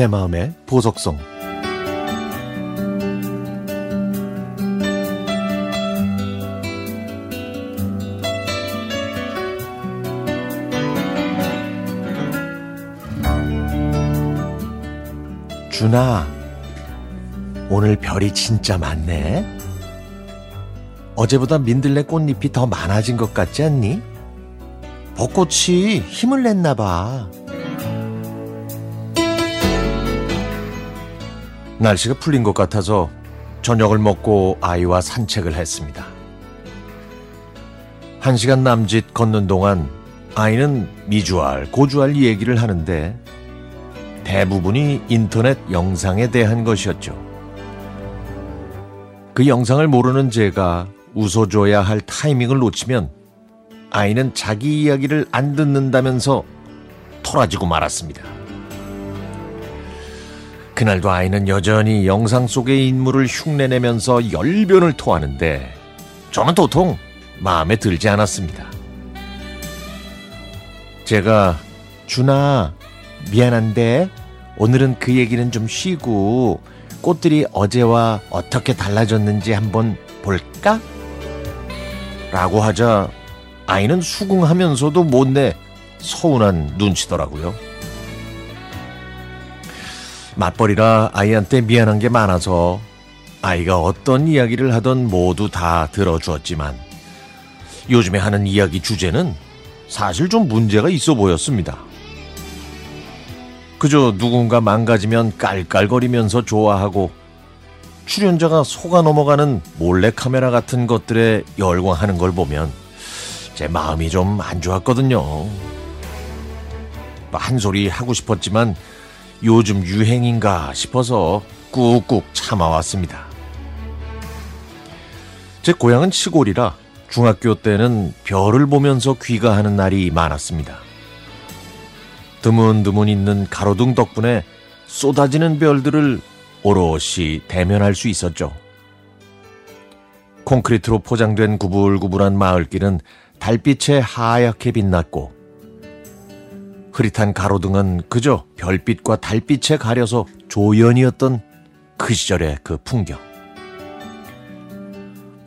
내 마음의 보석성. 준아 오늘 별이 진짜 많네. 어제보다 민들레 꽃잎이 더 많아진 것 같지 않니? 벚꽃이 힘을 냈나 봐 날씨가 풀린 것 같아서 저녁을 먹고 아이와 산책을 했습니다. 한 시간 남짓 걷는 동안 아이는 미주알, 고주알 얘기를 하는데 대부분이 인터넷 영상에 대한 것이었죠. 그 영상을 모르는 제가 웃어줘야 할 타이밍을 놓치면 아이는 자기 이야기를 안 듣는다면서 토라지고 말았습니다. 그날도 아이는 여전히 영상 속의 인물을 흉내내면서 열변을 토하는데 저는 도통 마음에 들지 않았습니다. 제가 준아 미안한데 오늘은 그 얘기는 좀 쉬고 꽃들이 어제와 어떻게 달라졌는지 한번 볼까? 라고 하자 아이는 수긍하면서도 못내 서운한 눈치더라고요. 맞벌이라 아이한테 미안한 게 많아서 아이가 어떤 이야기를 하던 모두 다 들어주었지만 요즘에 하는 이야기 주제는 사실 좀 문제가 있어 보였습니다. 그저 누군가 망가지면 깔깔거리면서 좋아하고 출연자가 속아 넘어가는 몰래카메라 같은 것들에 열광하는 걸 보면 제 마음이 좀 안 좋았거든요. 한 소리 하고 싶었지만 요즘 유행인가 싶어서 꾹꾹 참아왔습니다. 제 고향은 시골이라 중학교 때는 별을 보면서 귀가하는 날이 많았습니다. 드문드문 있는 가로등 덕분에 쏟아지는 별들을 오롯이 대면할 수 있었죠. 콘크리트로 포장된 구불구불한 마을길은 달빛에 하얗게 빛났고 흐릿한 가로등은 그저 별빛과 달빛에 가려서 조연이었던 그 시절의 그 풍경.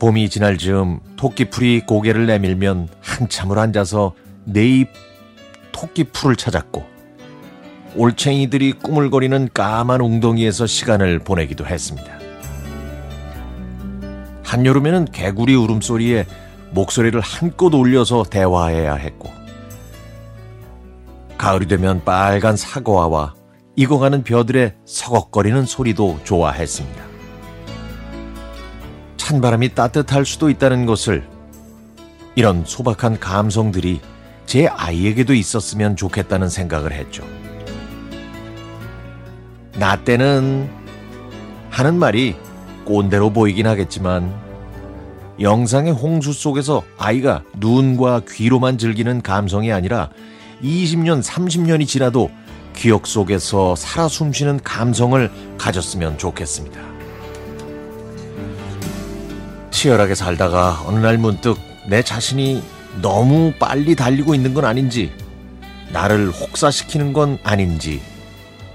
봄이 지날 즈음 토끼풀이 고개를 내밀면 한참을 앉아서 네잎 토끼풀을 찾았고 올챙이들이 꾸물거리는 까만 웅덩이에서 시간을 보내기도 했습니다. 한여름에는 개구리 울음소리에 목소리를 한껏 올려서 대화해야 했고 가을이 되면 빨간 사과와 익어가는 벼들의 서걱거리는 소리도 좋아했습니다. 찬바람이 따뜻할 수도 있다는 것을 이런 소박한 감성들이 제 아이에게도 있었으면 좋겠다는 생각을 했죠. 나 때는 하는 말이 꼰대로 보이긴 하겠지만 영상의 홍수 속에서 아이가 눈과 귀로만 즐기는 감성이 아니라 20년, 30년이 지나도 기억 속에서 살아 숨쉬는 감성을 가졌으면 좋겠습니다. 치열하게 살다가 어느 날 문득 내 자신이 너무 빨리 달리고 있는 건 아닌지, 나를 혹사시키는 건 아닌지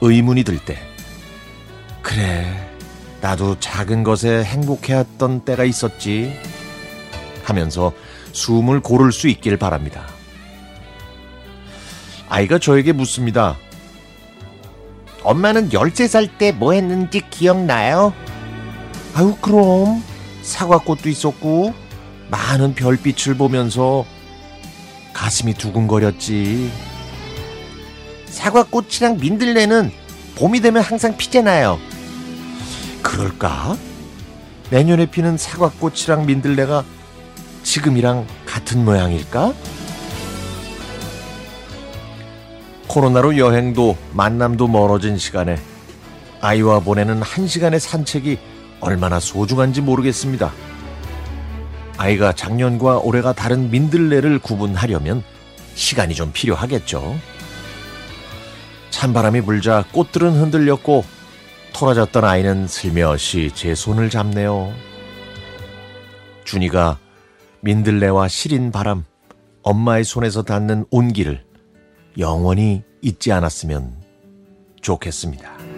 의문이 들 때, 그래, 나도 작은 것에 행복해했던 때가 있었지 하면서 숨을 고를 수 있길 바랍니다. 아이가 저에게 묻습니다. 엄마는 13살 때 뭐 했는지 기억나요? 아유, 그럼. 사과꽃도 있었고, 많은 별빛을 보면서 가슴이 두근거렸지. 사과꽃이랑 민들레는 봄이 되면 항상 피잖아요. 그럴까? 내년에 피는 사과꽃이랑 민들레가 지금이랑 같은 모양일까? 코로나로 여행도 만남도 멀어진 시간에 아이와 보내는 한 시간의 산책이 얼마나 소중한지 모르겠습니다. 아이가 작년과 올해가 다른 민들레를 구분하려면 시간이 좀 필요하겠죠. 찬바람이 불자 꽃들은 흔들렸고 토라졌던 아이는 슬며시 제 손을 잡네요. 준이가 민들레와 시린 바람, 엄마의 손에서 닿는 온기를 영원히 잊지 않았으면 좋겠습니다.